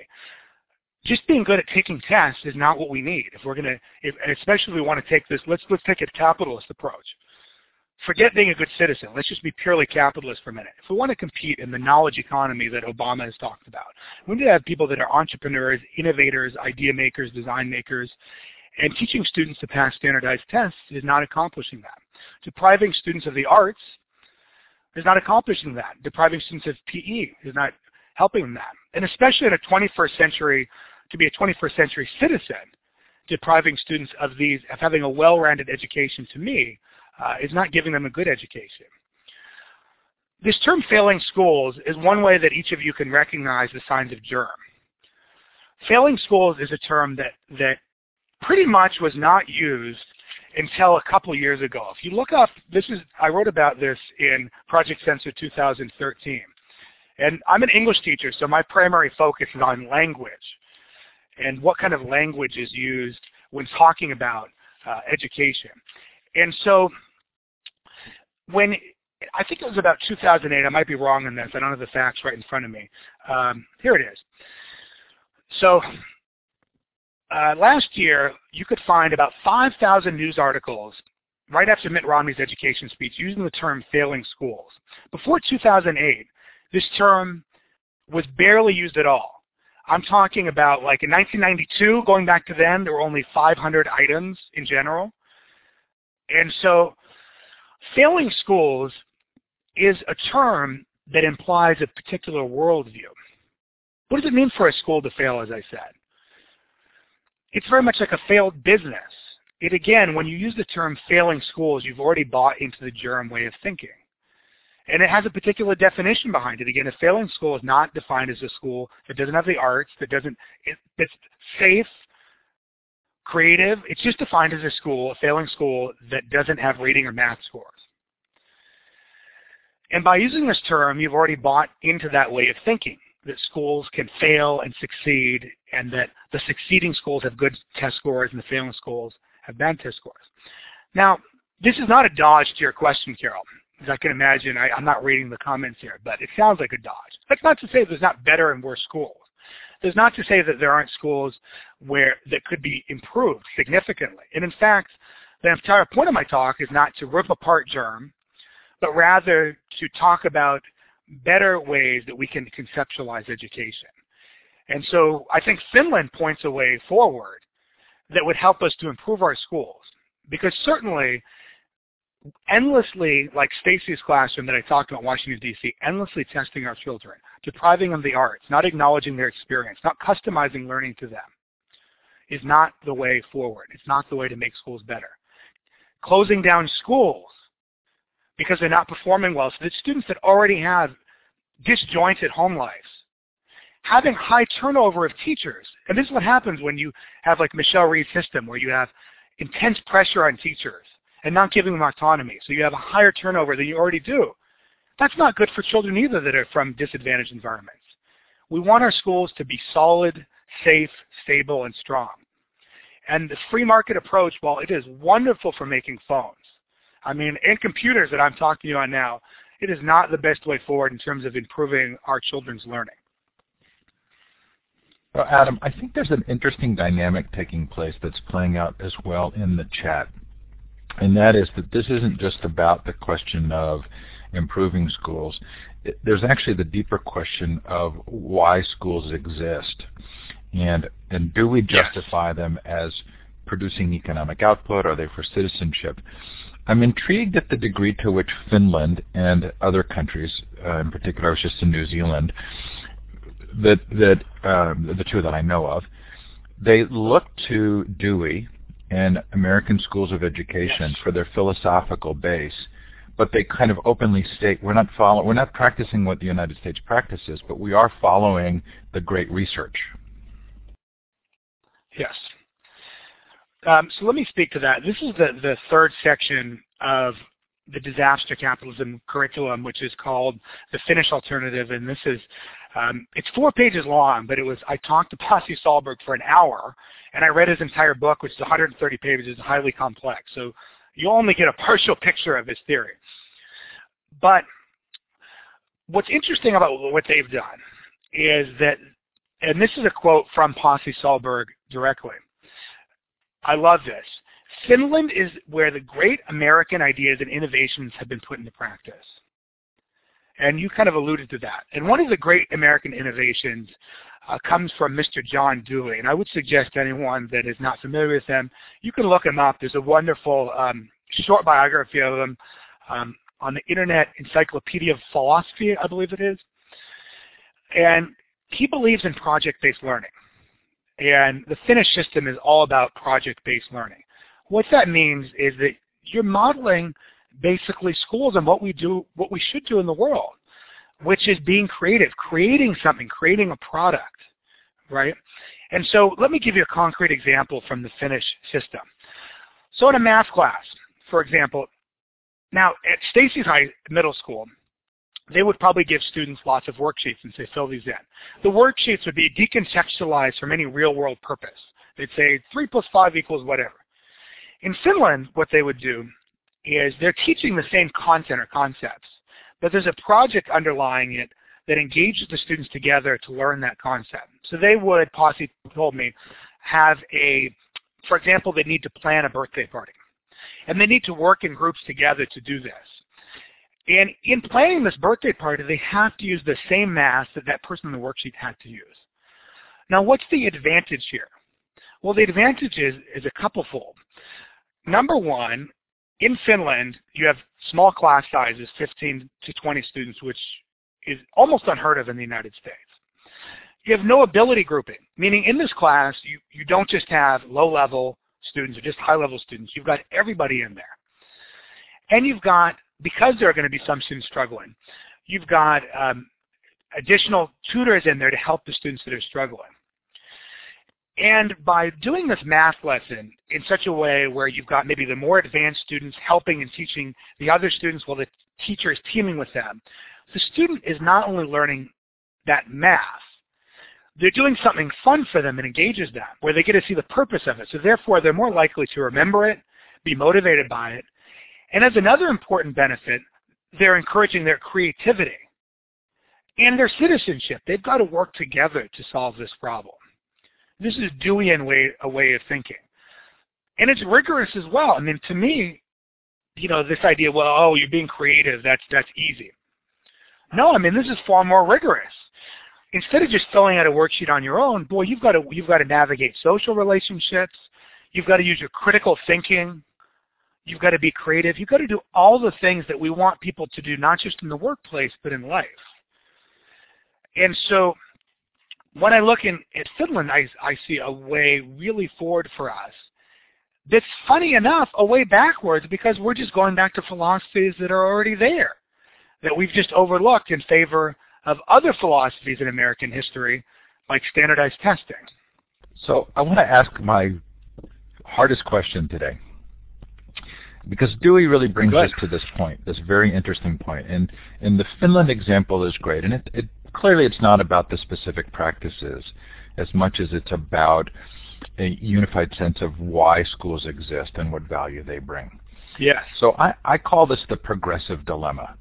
just being good at taking tests is not what we need. If we're going to, especially if we want to take this, let's let's take a capitalist approach. Forget being a good citizen. Let's just be purely capitalist for a minute. If we want to compete in the knowledge economy that Obama has talked about, we need to have people that are entrepreneurs, innovators, idea makers, design makers, and teaching students to pass standardized tests is not accomplishing that. Depriving students of the arts is not accomplishing that. Depriving students of PE is not helping them that. And especially in a 21st century, to be a 21st century citizen, depriving students of these, of having a well-rounded education to me, uh, is not giving them a good education. This term failing schools is one way that each of you can recognize the signs of germ. Failing schools is a term that, that pretty much was not used until a couple years ago. If you look up, this is, I wrote about this in Project Censored 2013. And I'm an English teacher, so my primary focus is on language and what kind of language is used when talking about uh, education. And so when I think it was about 2008. I might be wrong on this. I don't have the facts right in front of me. Um, here it is. So uh, last year, you could find about 5,000 news articles right after Mitt Romney's education speech using the term failing schools. Before 2008, this term was barely used at all. I'm talking about like in 1992, going back to then, there were only 500 items in general. And so failing schools is a term that implies a particular worldview. What does it mean for a school to fail, as I said? it's very much like a failed business. It again, when you use the term failing schools, you've already bought into the germ way of thinking. And it has a particular definition behind it. Again, a failing school is not defined as a school that doesn't have the arts, that doesn't, it, that's safe, creative. It's just defined as a school, a failing school that doesn't have reading or math scores. And by using this term, you've already bought into that way of thinking that schools can fail and succeed and that the succeeding schools have good test scores and the failing schools have bad test scores. Now, this is not a dodge to your question, Carol. As I can imagine, I, am not reading the comments here, but it sounds like a dodge. That's not to say there's not better and worse schools. There's not to say that there aren't schools where that could be improved significantly. And in fact, the entire point of my talk is not to rip apart germ, but rather to talk about better ways that we can conceptualize education. And so I think Finland points a way forward that would help us to improve our schools. Because certainly endlessly, like Stacy's classroom that I talked about in Washington, D.C., endlessly testing our children, depriving them of the arts, not acknowledging their experience, not customizing learning to them, is not the way forward. It's not the way to make schools better. Closing down schools because they're not performing well, so the students that already have disjointed home lives, having high turnover of teachers, and this is what happens when you have like Michelle Rhee's system, where you have intense pressure on teachers and not giving them autonomy. So you have a higher turnover than you already do. That's not good for children either that are from disadvantaged environments. We want our schools to be solid, safe, stable, and strong. And the free market approach, while it is wonderful for making phones, I mean, and computers that I'm talking to you on now, it is not the best way forward in terms of improving our children's learning. Well, Adam, I think there's an interesting dynamic taking place that's playing out as well in the chat and that is that this isn't just about the question of improving schools. There's actually the deeper question of why schools exist, and and do we justify yes. them as producing economic output? Are they for citizenship? I'm intrigued at the degree to which Finland and other countries, uh, in particular, I was just in New Zealand, that that uh, the two that I know of, they look to Dewey and American schools of education yes. for their philosophical base, but they kind of openly state we're not follow we're not practicing what the United States practices, but we are following the great research. Yes. Um, so let me speak to that. This is the, the third section of the disaster capitalism curriculum, which is called the Finnish alternative, and this is um, it's four pages long, but it was I talked to Pasi Sahlberg for an hour, and I read his entire book, which is 130 pages, highly complex. So you only get a [LAUGHS] partial picture of his theory. But what's interesting about what they've done is that, and this is a quote from Pasi Sahlberg directly. I love this. Finland is where the great American ideas and innovations have been put into practice. And you kind of alluded to that. And one of the great American innovations uh, comes from Mr. John Dewey. And I would suggest anyone that is not familiar with him, you can look him up. There's a wonderful um, short biography of him um, on the Internet Encyclopedia of Philosophy, I believe it is. And he believes in project-based learning. And the Finnish system is all about project-based learning. What that means is that you're modeling basically schools and what we do, what we should do in the world, which is being creative, creating something, creating a product, right? And so let me give you a concrete example from the Finnish system. So in a math class, for example, now at Stacy's High Middle School, they would probably give students lots of worksheets and say, fill these in. The worksheets would be decontextualized from any real world purpose. They'd say 3 plus 5 equals whatever. In Finland, what they would do is they're teaching the same content or concepts, but there's a project underlying it that engages the students together to learn that concept. So they would, Pasi told me, have a, for example, they need to plan a birthday party. And they need to work in groups together to do this. And in planning this birthday party, they have to use the same math that that person in the worksheet had to use. Now, what's the advantage here? Well, the advantage is, is a couple-fold. Number one, in Finland, you have small class sizes, 15 to 20 students, which is almost unheard of in the United States. You have no ability grouping, meaning in this class, you, you don't just have low-level students or just high-level students. You've got everybody in there. And you've got, because there are going to be some students struggling, you've got um, additional tutors in there to help the students that are struggling. And by doing this math lesson in such a way where you've got maybe the more advanced students helping and teaching the other students while the teacher is teaming with them, the student is not only learning that math, they're doing something fun for them and engages them, where they get to see the purpose of it. So therefore, they're more likely to remember it, be motivated by it. And as another important benefit, they're encouraging their creativity and their citizenship. They've got to work together to solve this problem. This is Deweyan way, a way of thinking. And it's rigorous as well. I mean, to me, you know, this idea, well, oh, you're being creative, that's, that's easy. No, I mean, this is far more rigorous. Instead of just filling out a worksheet on your own, boy, you've got to, you've got to navigate social relationships. You've got to use your critical thinking. You've got to be creative. You've got to do all the things that we want people to do, not just in the workplace, but in life. And so when I look in, at Finland, I, I see a way really forward for us that's funny enough a way backwards because we're just going back to philosophies that are already there that we've just overlooked in favor of other philosophies in American history like standardized testing. So I want to ask my hardest question today because Dewey really brings us to this point, this very interesting point. And and the Finland example is great, and it, it clearly it's not about the specific practices as much as it's about a unified sense of why schools exist and what value they bring. Yes. So I, I call this the progressive dilemma,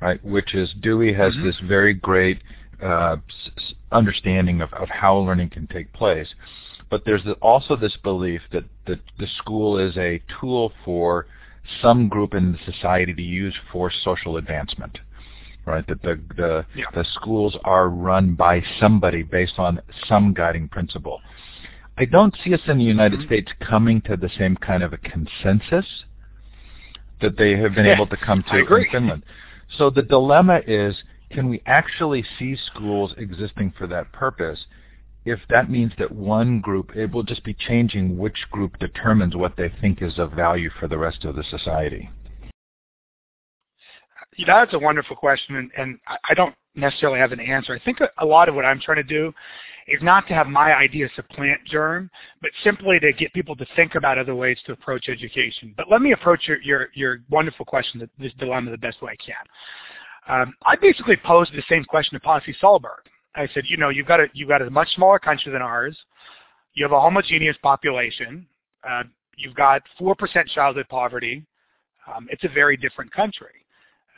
right? Which is Dewey has mm-hmm. this very great uh, s- understanding of, of how learning can take place, but there's also this belief that, that the school is a tool for some group in society to use for social advancement right? That the the, yeah. the schools are run by somebody based on some guiding principle. I don't see us in the United mm-hmm. States coming to the same kind of a consensus that they have been yeah, able to come to in Finland. So the dilemma is, can we actually see schools existing for that purpose? If that means that one group, it will just be changing which group determines what they think is of value for the rest of the society. You know, that's a wonderful question, and, and I don't necessarily have an answer. I think a lot of what I'm trying to do is not to have my ideas supplant germ, but simply to get people to think about other ways to approach education. But let me approach your, your, your wonderful question, this dilemma, the best way I can. Um, I basically posed the same question to Pasi Sahlberg. I said, you know, you've got a, you've got a much smaller country than ours. You have a homogeneous population. Uh, you've got 4% childhood poverty. Um, it's a very different country.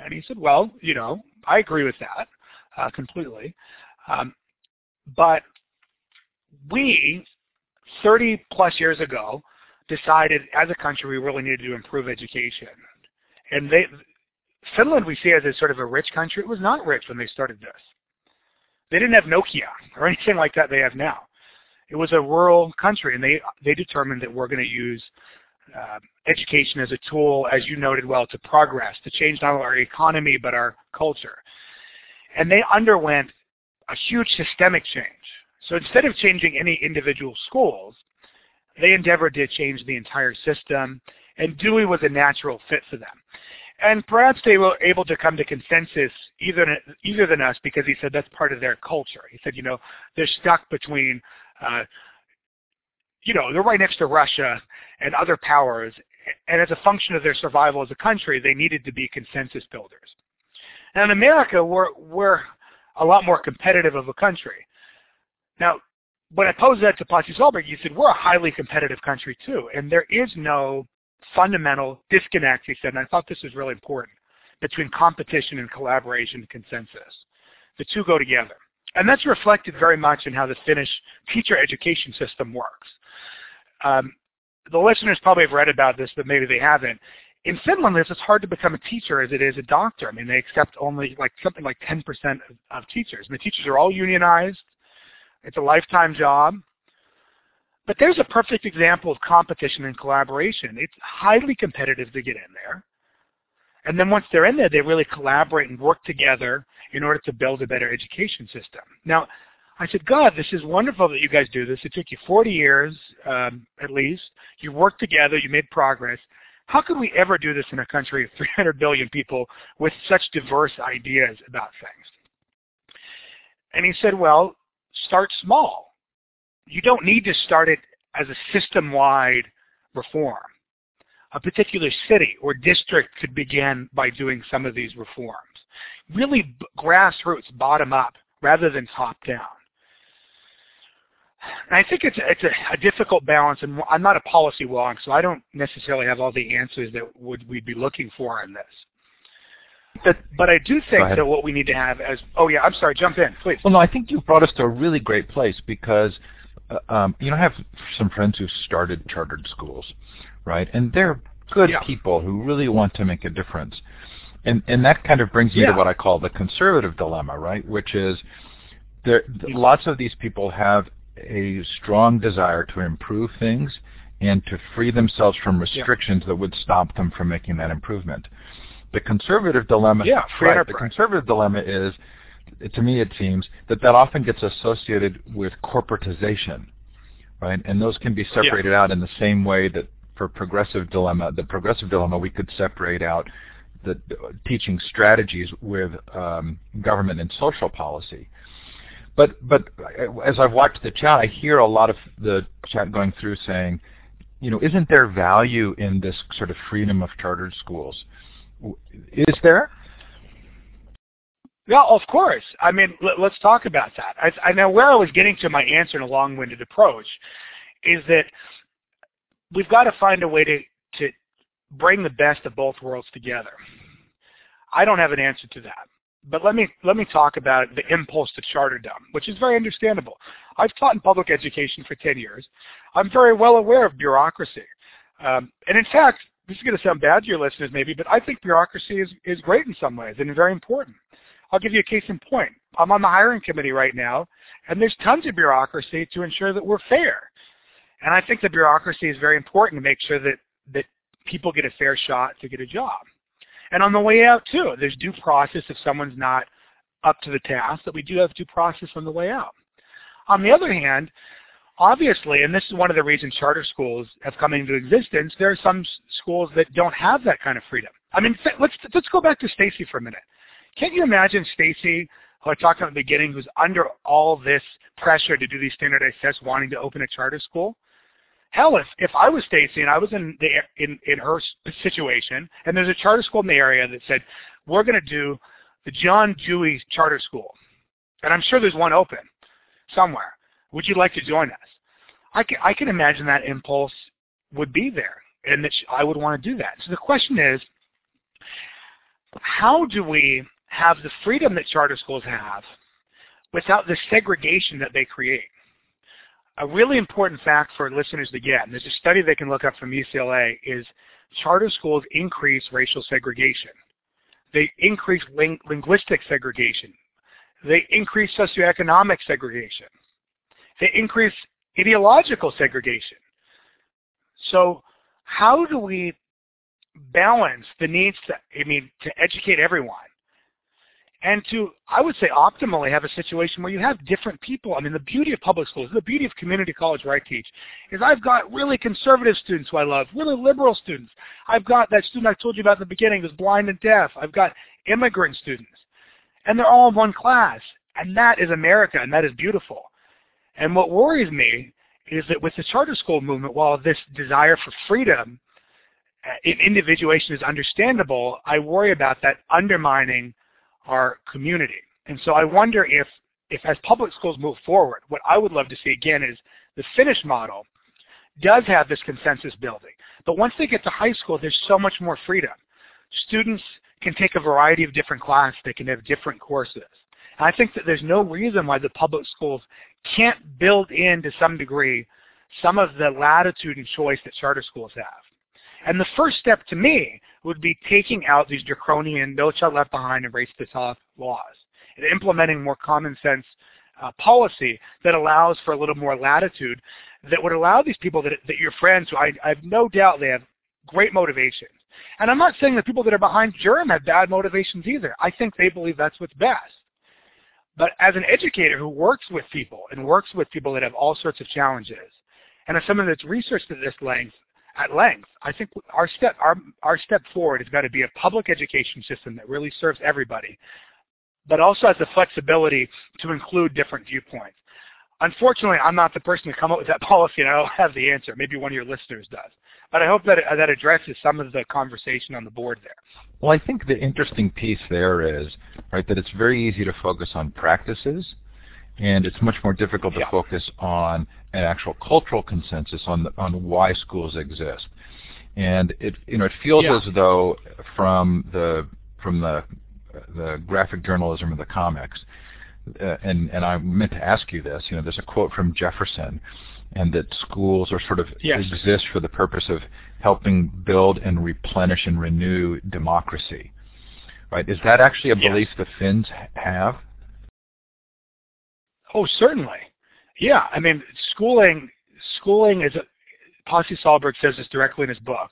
And he said, well, you know, I agree with that uh, completely. Um, but we, 30 plus years ago, decided as a country we really needed to improve education. And they, Finland we see as a sort of a rich country. It was not rich when they started this. They didn't have Nokia [LAUGHS] or anything like that they have now. It was a rural country, and they they determined that we're going to use uh, education as a tool, as you noted well, to progress, to change not only our economy but our culture. And they underwent a huge systemic change. So instead of changing any individual schools, they endeavored to change the entire system, and Dewey was a natural fit for them. And perhaps they were able to come to consensus either, either than us because he said that's part of their culture. He said, you know, they're stuck between, uh, you know, they're right next to Russia and other powers, and as a function of their survival as a country, they needed to be consensus builders. Now in America, we're, we're a lot more competitive of a country. Now, when I posed that to Pasi Sahlberg, you said, we're a highly competitive country too, and there is no fundamental disconnect, he said, and I thought this was really important, between competition and collaboration and consensus. The two go together. And that's reflected very much in how the Finnish teacher education system works. Um, the listeners probably have read about this, but maybe they haven't. In Finland, it's as hard to become a teacher as it is a doctor. I mean, they accept only like something like 10% of, of teachers. And the teachers are all unionized. It's a lifetime job. But there's a perfect example of competition and collaboration. It's highly competitive to get in there. And then once they're in there, they really collaborate and work together in order to build a better education system. Now, I said, God, this is wonderful that you guys do this. It took you 40 years, um, at least. You worked together. You made progress. How could we ever do this in a country of [LAUGHS] 300 billion people with such diverse ideas about things? And he said, well, start small. You don't need to start it as a system-wide reform. A particular city or district could begin by doing some of these reforms. Really grassroots, bottom up, rather than top down. And I think it's it's a, a, difficult balance, and I'm not a policy wonk, so I don't necessarily have all the answers that would we'd be looking for in this. But, but I do think that what we need to have as oh yeah, I'm sorry, jump in, please. Well, no, I think you've brought us to a really great place because uh, um, you know I have some friends who started chartered schools, right, and they're good yeah. people who really want to make a difference, and and that kind of brings me yeah. to what I call the conservative dilemma, right, which is there lots of these people have a strong desire to improve things and to free themselves from restrictions yeah. that would stop them from making that improvement. The conservative dilemma, yeah, right, the conservative dilemma is, to me it seems, that that often gets associated with corporatization, right? And those can be separated yeah. out in the same way that for progressive dilemma, the progressive dilemma, we could separate out the teaching strategies with um, government and social policy. But but as I've watched the chat, I hear a lot of the chat going through saying, you know, isn't there value in this sort of freedom of chartered schools? Is there? Yeah, of course. I mean, let, us talk about that. I, I know where I was getting to my answer in a long-winded approach is that we've got to find a way to, to bring the best of both worlds together. I don't have an answer to that. But let me let me talk about the impulse to charterdom, which is very understandable. I've taught in public education for 10 years. I'm very well aware of bureaucracy. Um, and in fact, this is going to sound bad to your listeners maybe, but I think bureaucracy is, is great in some ways and very important. I'll give you a case in point. I'm on the hiring committee right now, and there's tons of bureaucracy to ensure that we're fair. And I think the bureaucracy is very important to make sure that, that people get a fair shot to get a job. And on the way out too, there's due process if someone's not up to the task, that we do have due process on the way out. On the other hand, obviously, and this is one of the reasons charter schools have come into existence, there are some schools that don't have that kind of freedom. I mean, let's let's go back to Stacy for a minute. Can't you imagine Stacy, who I talked about at the beginning, who's under all this pressure to do these standardized tests, wanting to open a charter school? Hell, if, if I was Stacy and I was in the in in her situation, and there's a charter school in the area that said we're going to do the John Dewey Charter School, and I'm sure there's one open somewhere. Would you like to join us? I can I can imagine that impulse would be there, and that I would want to do that. So the question is, how do we have the freedom that charter schools have without the segregation that they create? A really important fact for listeners to get, and there's a study they can look up from UCLA, is charter schools increase racial segregation. They increase ling- linguistic segregation. They increase socioeconomic segregation. They increase ideological segregation. So how do we balance the needs to, I mean, to educate everyone and to, I would say, optimally have a situation where you have different people. I mean, the beauty of public schools, the beauty of community college where I teach, is I've got really conservative students who I love, really liberal students. I've got that student I told you about in the beginning who's blind and deaf. I've got immigrant students. And they're all in one class. And that is America, and that is beautiful. And what worries me is that with the charter school movement, while this desire for freedom uh, in individuation is understandable, I worry about that undermining our community. And so I wonder if, if as public schools move forward, what I would love to see again is the Finnish model does have this consensus building. But once they get to high school, there's so much more freedom. Students can take a variety of different classes. They can have different courses. And I think that there's no reason why the public schools can't build in to some degree some of the latitude and choice that charter schools have. And the first step to me would be taking out these draconian no child left behind and race to top laws and implementing more common sense uh, policy that allows for a little more latitude that would allow these people that, that your friends who I, I have no doubt they have great motivations. And I'm not saying the people that are behind germ have bad motivations either. I think they believe that's what's best. But as an educator who works with people and works with people that have all sorts of challenges, and as someone that's researched at this length, at length. I think our step our our step forward has got to be a public education system that really serves everybody, but also has the flexibility to include different viewpoints. Unfortunately, I'm not the person to come up with that [LAUGHS] policy, and I don't have the answer. Maybe one of your listeners does. But I hope that uh, that addresses some of the conversation on the board there. Well, I think the interesting piece there is right that it's very easy to focus on practices and it's much more difficult to yeah. focus on an actual cultural consensus on the, on why schools exist. And it you know it feels yeah. as though from the from the the graphic journalism of the comics, uh, and and I meant to ask you this. You know, there's a quote from Jefferson, and that schools are sort of yes. exist for the purpose of helping build and replenish and renew democracy. Right? Is that actually a belief yes. the Finns have? Oh, certainly. Yeah, I mean, schooling schooling is Posse Pasi Sahlberg says this directly in his book.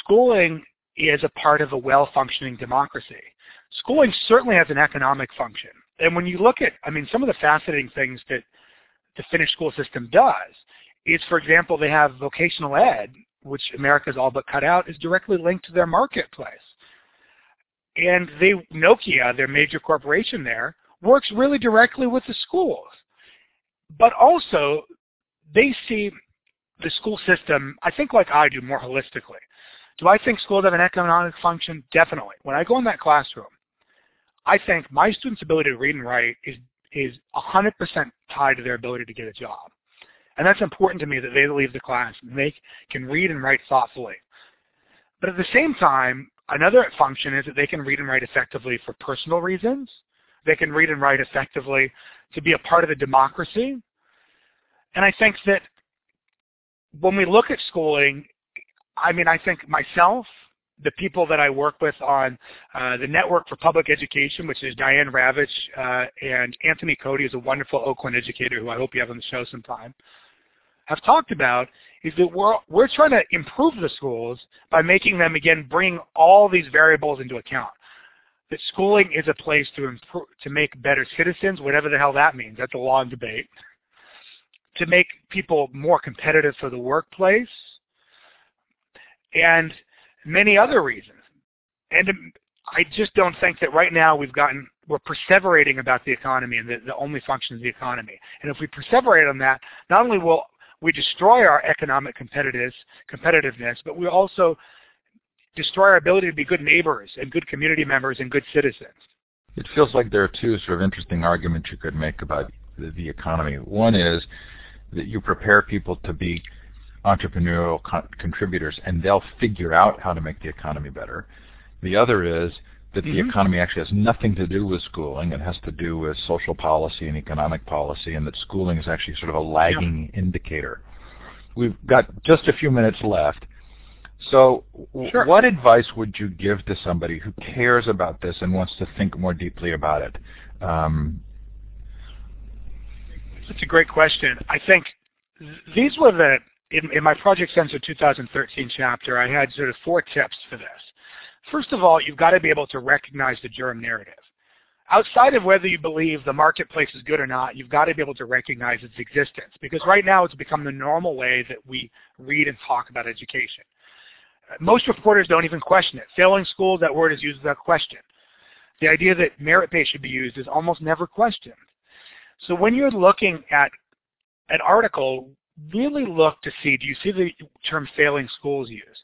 Schooling is a part of a well-functioning democracy. Schooling certainly has an economic function. And when you look at, I mean, some of the fascinating things that the Finnish school system does is, for example, they have vocational ed, which America's all but cut out, is directly linked to their marketplace. And they, Nokia, their major corporation there, works really directly with the schools. But also, they see the school system, I think like I do, more holistically. Do I think schools have an economic function? Definitely. When I go in that classroom, I think my students' ability to read and write is is 100% tied to their ability to get a job. And that's important to me that they leave the class and they can read and write thoughtfully. But at the same time, another function is that they can read and write effectively for personal reasons. They can read and write effectively to be a part of the democracy. And I think that when we look at schooling, I mean, I think myself, the people that I work with on uh, the Network for Public Education, which is Diane Ravitch uh, and Anthony Cody is a wonderful Oakland educator who I hope you have on the show sometime, have talked about is that we're, we're trying to improve the schools by making them, again, bring all these variables into account. That schooling is a place to improve, to make better citizens, whatever the hell that means. That's a long debate. To make people more competitive for the workplace, and many other reasons. And um, I just don't think that right now we've gotten, we're perseverating about the economy and the, the only function is the economy. And if we perseverate on that, not only will we destroy our economic competitiveness, competitiveness, but we also destroy our ability to be good neighbors and good community members and good citizens. It feels like there are two sort of interesting arguments you could make about the, the economy. One is that you prepare people to be entrepreneurial co- contributors, and they'll figure out how to make the economy better. The other is that mm-hmm. the economy actually has nothing to do with schooling. It has to do with social policy and economic policy, and that schooling is actually sort of a lagging yeah. indicator. We've got just a few minutes left. So sure. what advice would you give to somebody who cares about this and wants to think more deeply about it? Um, That's a great question. I think these were the in, in my Project Censored 2013 chapter, I had sort of four tips for this. First of all, you've got to be able to recognize the germ narrative. Outside of whether you believe the marketplace is good or not, you've got to be able to recognize its existence because right now it's become the normal way that we read and talk about education. Most reporters don't even question it. Failing schools, that word is used without question. The idea that merit pay should be used is almost never questioned. So when you're looking at an article really look to see, do you see the term failing schools used?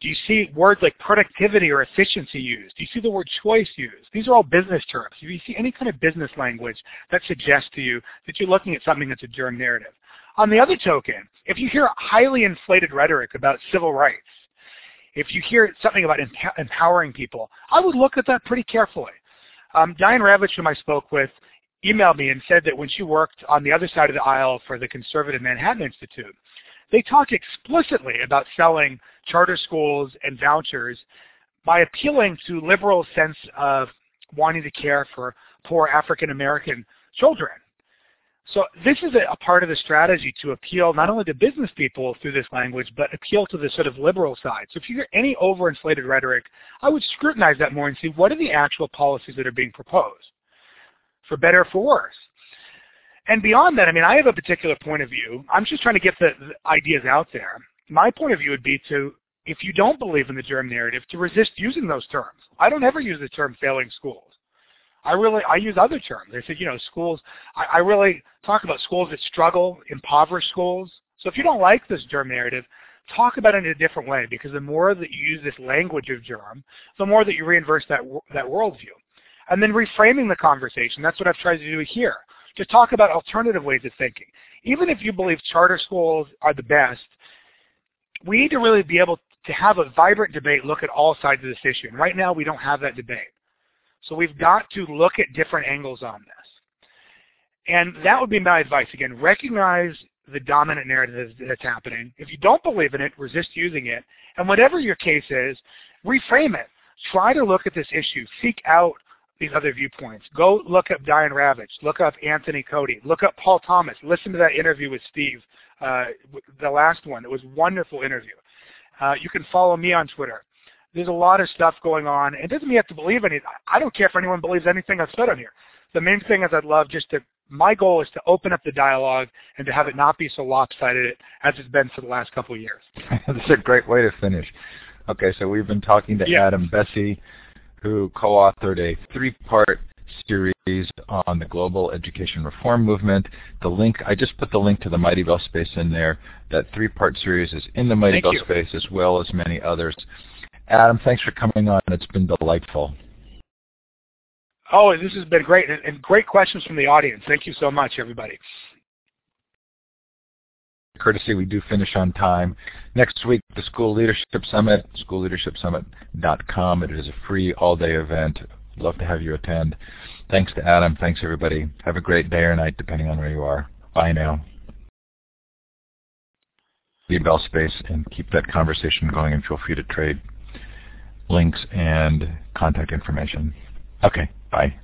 Do you see words like productivity or efficiency used? Do you see the word choice used? These are all business terms. Do you see any kind of business language that suggests to you that you're looking at something that's a germ narrative? On the other token, if you hear highly inflated rhetoric about civil rights, if you hear something about empowering people, I would look at that pretty carefully. Um, Diane Ravitch, whom I spoke with, emailed me and said that when she worked on the other side of the aisle for the conservative Manhattan Institute, they talked explicitly about selling charter schools and vouchers by appealing to liberal sense of wanting to care for poor African American children. So this is a, a, part of the strategy to appeal not only to business people through this language, but appeal to the sort of liberal side. So if you hear any overinflated rhetoric, I would scrutinize that more and see what are the actual policies that are being proposed for better or for worse. And beyond that, I mean, I have a particular point of view. I'm just trying to get the, the ideas out there. My point of view would be to, if you don't believe in the germ narrative, to resist using those terms. I don't ever use the term failing schools. I really, I use other terms. I said, you know, schools, I, I really talk about schools that struggle, impoverished schools. So if you don't like this germ narrative, talk about it in a different way because the more that you use this language of germ, the more that you reinverse that, that worldview and then reframing the conversation. That's what I've tried to do here, to talk about alternative ways of thinking. Even if you believe charter schools are the best, we need to really be able to have a vibrant debate, look at all sides of this issue. And right now we don't have that debate. So we've got to look at different angles on this. And that would be my advice. Again, recognize the dominant narrative that's happening. If you don't believe in it, resist using it. And whatever your case is, reframe it. Try to look at this issue. Seek out these other viewpoints. Go look up Diane Ravitch. Look up Anthony Cody. Look up Paul Thomas. Listen to that interview with Steve uh, the last one. It was a wonderful interview. Uh, you can follow me on Twitter. There's a lot of stuff going on. It doesn't mean you have to believe anything. I don't care if anyone believes anything I've said on here. The main thing is I'd love just to, my goal is to open up the dialogue and to have it not be so lopsided as it's been for the last couple of years. [LAUGHS] That's a great way to finish. Okay, so we've been talking to yeah. Adam Bessie, who co-authored a three-part series on the global education reform movement. The link, I just put the link to the Mightybell Space in there. That three-part series is in the Mighty Thank Bell you. Space as well as many others. Adam, thanks for coming on. It's been delightful. Oh, this has been great, and great questions from the audience. Thank you so much, everybody. Courtesy, we do finish on time. Next week, the School Leadership Summit, schoolleadershipsummit.com. It is a free all-day event. Love to have you attend. Thanks to Adam. Thanks, everybody. Have a great day or night, depending on where you are. Bye now. Mightybell Space and keep that conversation going and feel free to trade links and contact information. Okay, bye.